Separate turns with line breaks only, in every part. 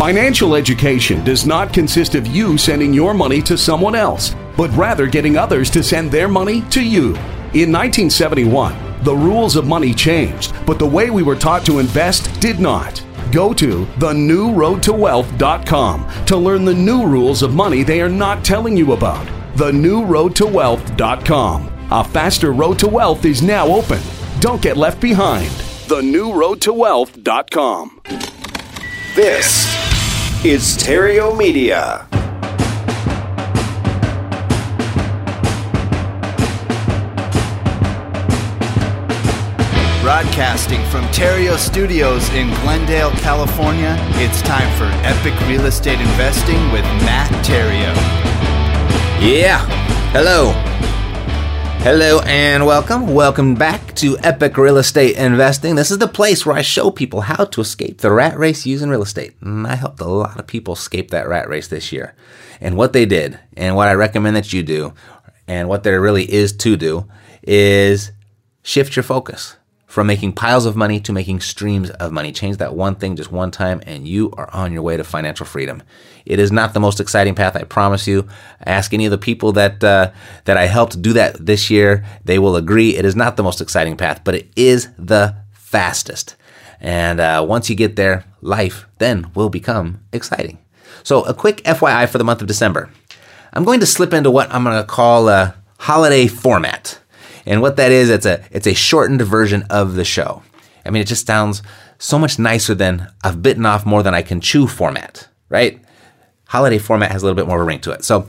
Financial education does not consist of you sending your money to someone else, but rather getting others to send their money to you. In 1971, the rules of money changed, but the way we were taught to invest did not. Go to thenewroadtowealth.com to learn the new rules of money they are not telling you about. Thenewroadtowealth.com. A faster road to wealth is now open. Don't get left behind. Thenewroadtowealth.com.
This is Theriault Media.
Broadcasting from Theriault Studios in Glendale, California, it's time for Epic Real Estate Investing with Matt Theriault.
Yeah. Hello. Hello and welcome. Welcome back to Epic Real Estate Investing. This is the place where I show people how to escape the rat race using real estate. And I helped a lot of people escape that rat race this year. And what they did, and what I recommend that you do, and what there really is to do, is shift your focus from making piles of money to making streams of money. Change that one thing just one time, and you are on your way to financial freedom. It is not the most exciting path, I promise you. Ask any of the people that uh, that I helped do that this year; they will agree. It is not the most exciting path, but it is the fastest. And uh, once you get there, life then will become exciting. So, a quick FYI for the month of December. I'm going to slip into what I'm going to call a holiday format. And what that is, it's a it's a shortened version of the show. I mean, it just sounds so much nicer than I've bitten off more than I can chew format, right? Holiday format has a little bit more of a ring to it. So,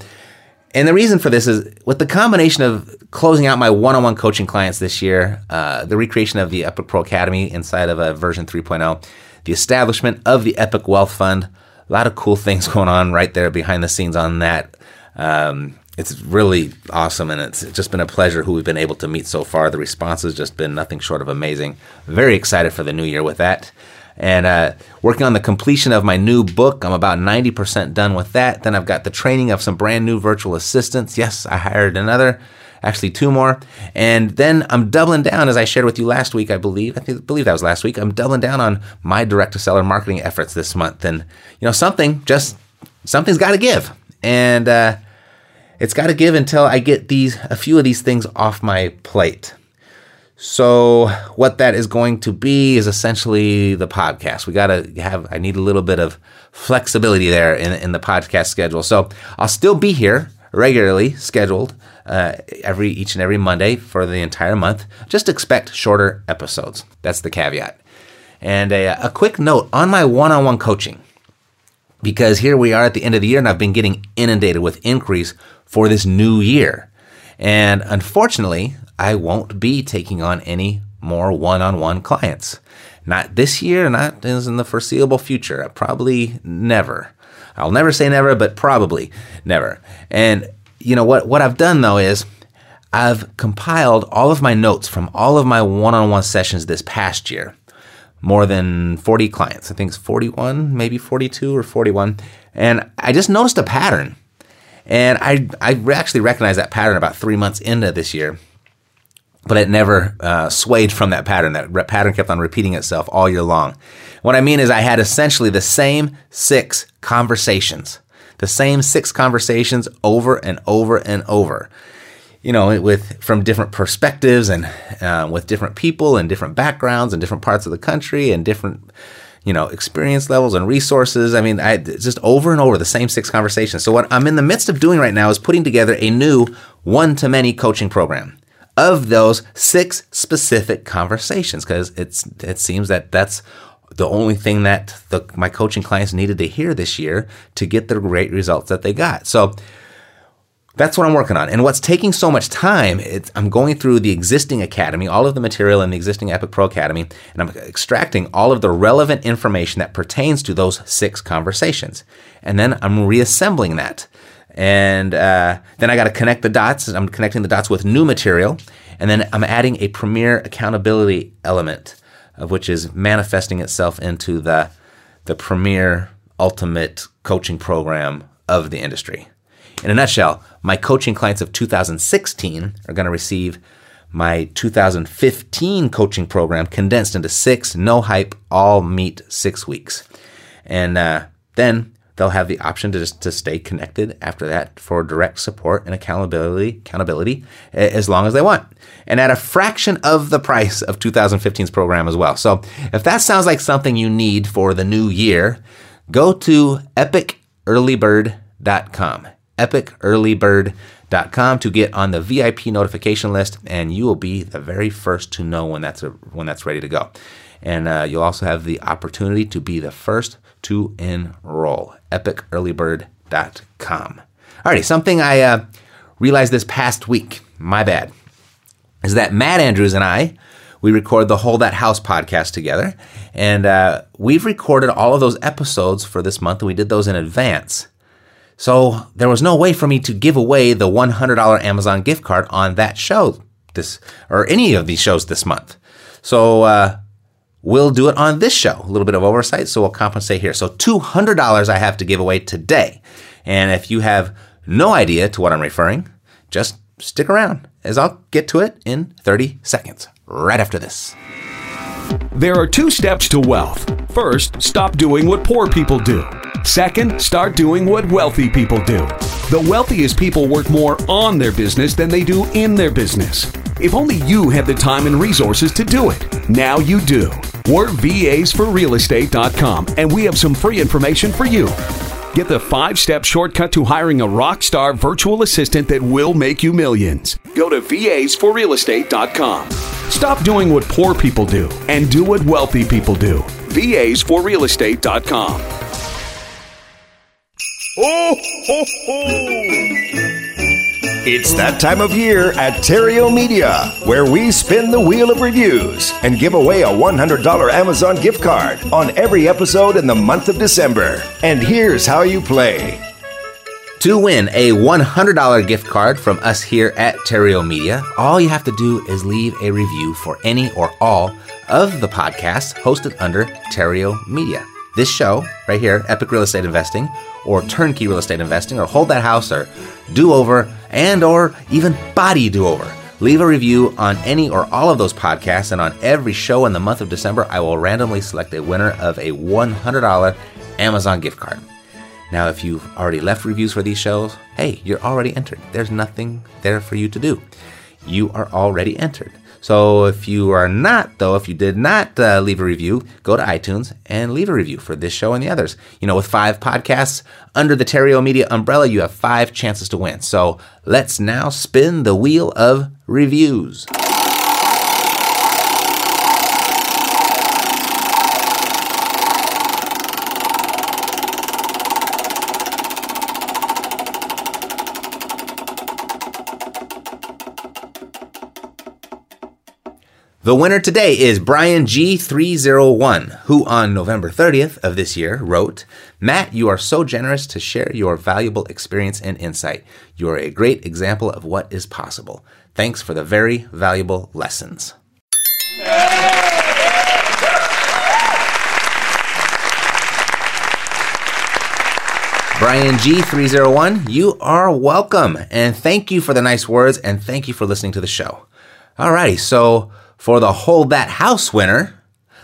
and the reason for this is with the combination of closing out my one-on-one coaching clients this year, uh, the recreation of the Epic Pro Academy inside of a version 3.0, the establishment of the Epic Wealth Fund, a lot of cool things going on right there behind the scenes on that. Um, it's really awesome and it's just been a pleasure who we've been able to meet so far. The response has just been nothing short of amazing. Very excited for the new year with that. And uh, working on the completion of my new book. I'm about 90% done with that. Then I've got the training of some brand new virtual assistants. Yes, I hired another, actually two more. And then I'm doubling down, as I shared with you last week, I believe. I think, believe that was last week. I'm doubling down on my direct to seller marketing efforts this month. And, you know, something just, something's got to give. And, uh, it's got to give until I get these a few of these things off my plate. So what that is going to be is essentially the podcast. We got to have I need a little bit of flexibility there in in the podcast schedule. So I'll still be here regularly scheduled uh, every each and every Monday for the entire month. Just expect shorter episodes. That's the caveat. And a, a quick note on my one-on-one coaching because here we are at the end of the year and I've been getting inundated with inquiries for this new year. And unfortunately, I won't be taking on any more one on one clients. Not this year, not in the foreseeable future. Probably never. I'll never say never, but probably never. And you know what what I've done though is I've compiled all of my notes from all of my one-on-one sessions this past year. More than 40 clients. I think it's 41, maybe 42 or 41. And I just noticed a pattern. And I, I actually recognized that pattern about three months into this year, but it never uh, swayed from that pattern. That re- pattern kept on repeating itself all year long. What I mean is, I had essentially the same six conversations, the same six conversations over and over and over. You know, with from different perspectives and uh, with different people and different backgrounds and different parts of the country and different you know, experience levels and resources. I mean, I just over and over the same six conversations. So what I'm in the midst of doing right now is putting together a new one-to-many coaching program of those six specific conversations because it's it seems that that's the only thing that the, my coaching clients needed to hear this year to get the great results that they got. So that's what I'm working on. And what's taking so much time, I'm going through the existing academy, all of the material in the existing Epic Pro Academy, and I'm extracting all of the relevant information that pertains to those six conversations. And then I'm reassembling that. And uh, then I got to connect the dots. I'm connecting the dots with new material. And then I'm adding a premier accountability element, of which is manifesting itself into the, the premier ultimate coaching program of the industry. In a nutshell, my coaching clients of 2016 are going to receive my 2015 coaching program condensed into six no hype, all meet six weeks. And uh, then they'll have the option to just to stay connected after that for direct support and accountability accountability as long as they want. And at a fraction of the price of 2015's program as well. So if that sounds like something you need for the new year go to epicearlybird.com epicearlybird.com to get on the VIP notification list, and you will be the very first to know when that's a, when that's ready to go. And uh, you'll also have the opportunity to be the first to enroll. EpicEarlyBird.com. Alrighty, something I uh, realized this past week, my bad, is that Matt Andrews and I, we record the Hold That House podcast together. And uh, we've recorded all of those episodes for this month, and we did those in advance. So there was no way for me to give away the $100 Amazon gift card on that show this or any of these shows this month. So uh, we'll do it on this show. A little bit of oversight, so we'll compensate here. So $200 I have to give away today. And if you have no idea to what I'm referring, just stick around as I'll get to it in 30 seconds, right after this.
There are two steps to wealth. First, stop doing what poor people do. Second, start doing what wealthy people do. The wealthiest people work more on their business than they do in their business. If only you had the time and resources to do it. Now you do. We're VAsForRealEstate.com and we have some free information for you. Get the five step shortcut to hiring a rock star virtual assistant that will make you millions. Go to VAsForRealEstate.com. Stop doing what poor people do and do what wealthy people do. VAsForRealEstate.com.
Ho, ho, ho! It's that time of year at Theriault Media, where we spin the wheel of reviews and give away a $100 Amazon gift card on every episode in the month of December. And here's how you play.
To win a $100 gift card from us here at Theriault Media, all you have to do is leave a review for any or all of the podcasts hosted under Theriault Media. This show, right here, Epic Real Estate Investing, or Turnkey Real Estate Investing, or Hold That House, or Do Over, and or even Body Do Over. Leave a review on any or all of those podcasts, and on every show in the month of December, I will randomly select a winner of a $100 Amazon gift card. Now, if you've already left reviews for these shows, hey, you're already entered. There's nothing there for you to do. You are already entered. So if you are not, though, if you did not uh, leave a review, go to iTunes and leave a review for this show and the others. You know, with five podcasts under the Theriault Media umbrella, you have five chances to win. So let's now spin the wheel of reviews. The winner today is Brian G301, who on November 30th of this year wrote, Matt, you are so generous to share your valuable experience and insight. You are a great example of what is possible. Thanks for the very valuable lessons. Brian G301, you are welcome. And thank you for the nice words and thank you for listening to the show. Alrighty, so for the Hold That House winner,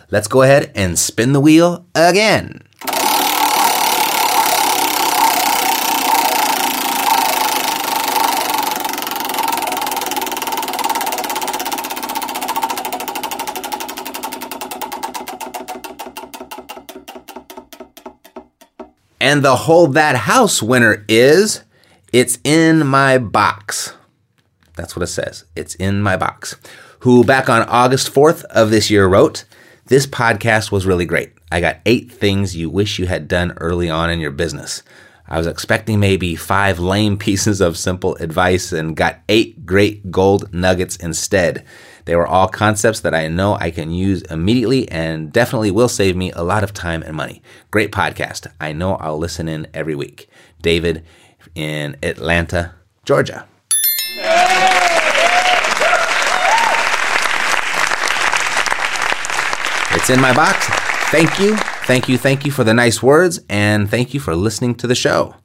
let's go ahead and spin the wheel again. And the Hold That House winner is It's in My Box. That's what it says. It's in my box. Who back on August 4th of this year wrote, This podcast was really great. I got eight things you wish you had done early on in your business. I was expecting maybe five lame pieces of simple advice and got eight great gold nuggets instead. They were all concepts that I know I can use immediately and definitely will save me a lot of time and money. Great podcast. I know I'll listen in every week. David in Atlanta, Georgia. It's in my box. Thank you. Thank you. Thank you for the nice words and thank you for listening to the show.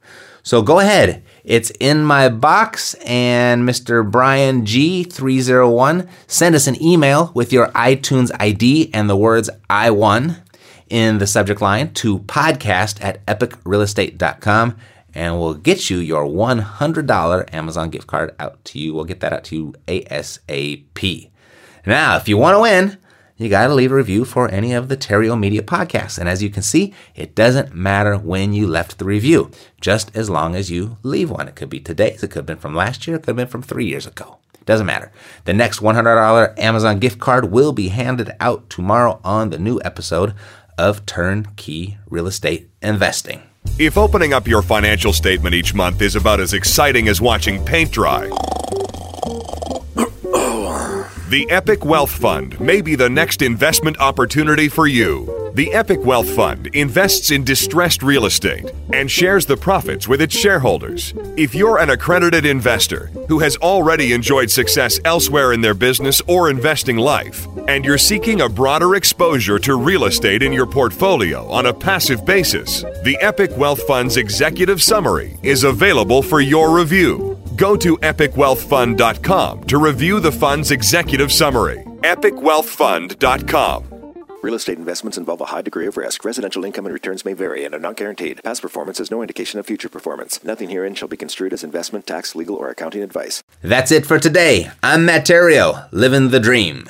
So go ahead. It's in my box and Mr. Brian G301 send us an email with your iTunes ID and the words I won in the subject line to podcast at epicrealestate.com and we'll get you your $100 Amazon gift card out to you. We'll get that out to you ASAP. Now, if you want to win, you got to leave a review for any of the Theriault Media podcasts. And as you can see, it doesn't matter when you left the review, just as long as you leave one. It could be today's, it could have been from last year, it could have been from three years ago. Doesn't matter. The next $100 Amazon gift card will be handed out tomorrow on the new episode of Turnkey Real Estate Investing.
If opening up your financial statement each month is about as exciting as watching paint dry, the Epic Wealth Fund may be the next investment opportunity for you. The Epic Wealth Fund invests in distressed real estate and shares the profits with its shareholders. If you're an accredited investor who has already enjoyed success elsewhere in their business or investing life, and you're seeking a broader exposure to real estate in your portfolio on a passive basis, the Epic Wealth Fund's executive summary is available for your review. Go to epicwealthfund.com to review the fund's executive summary. epicwealthfund.com.
Real estate investments involve a high degree of risk. Residential income and returns may vary and are not guaranteed. Past performance is no indication of future performance. Nothing herein shall be construed as investment, tax, legal, or accounting advice.
That's it for today. I'm Matt Theriault, living the dream.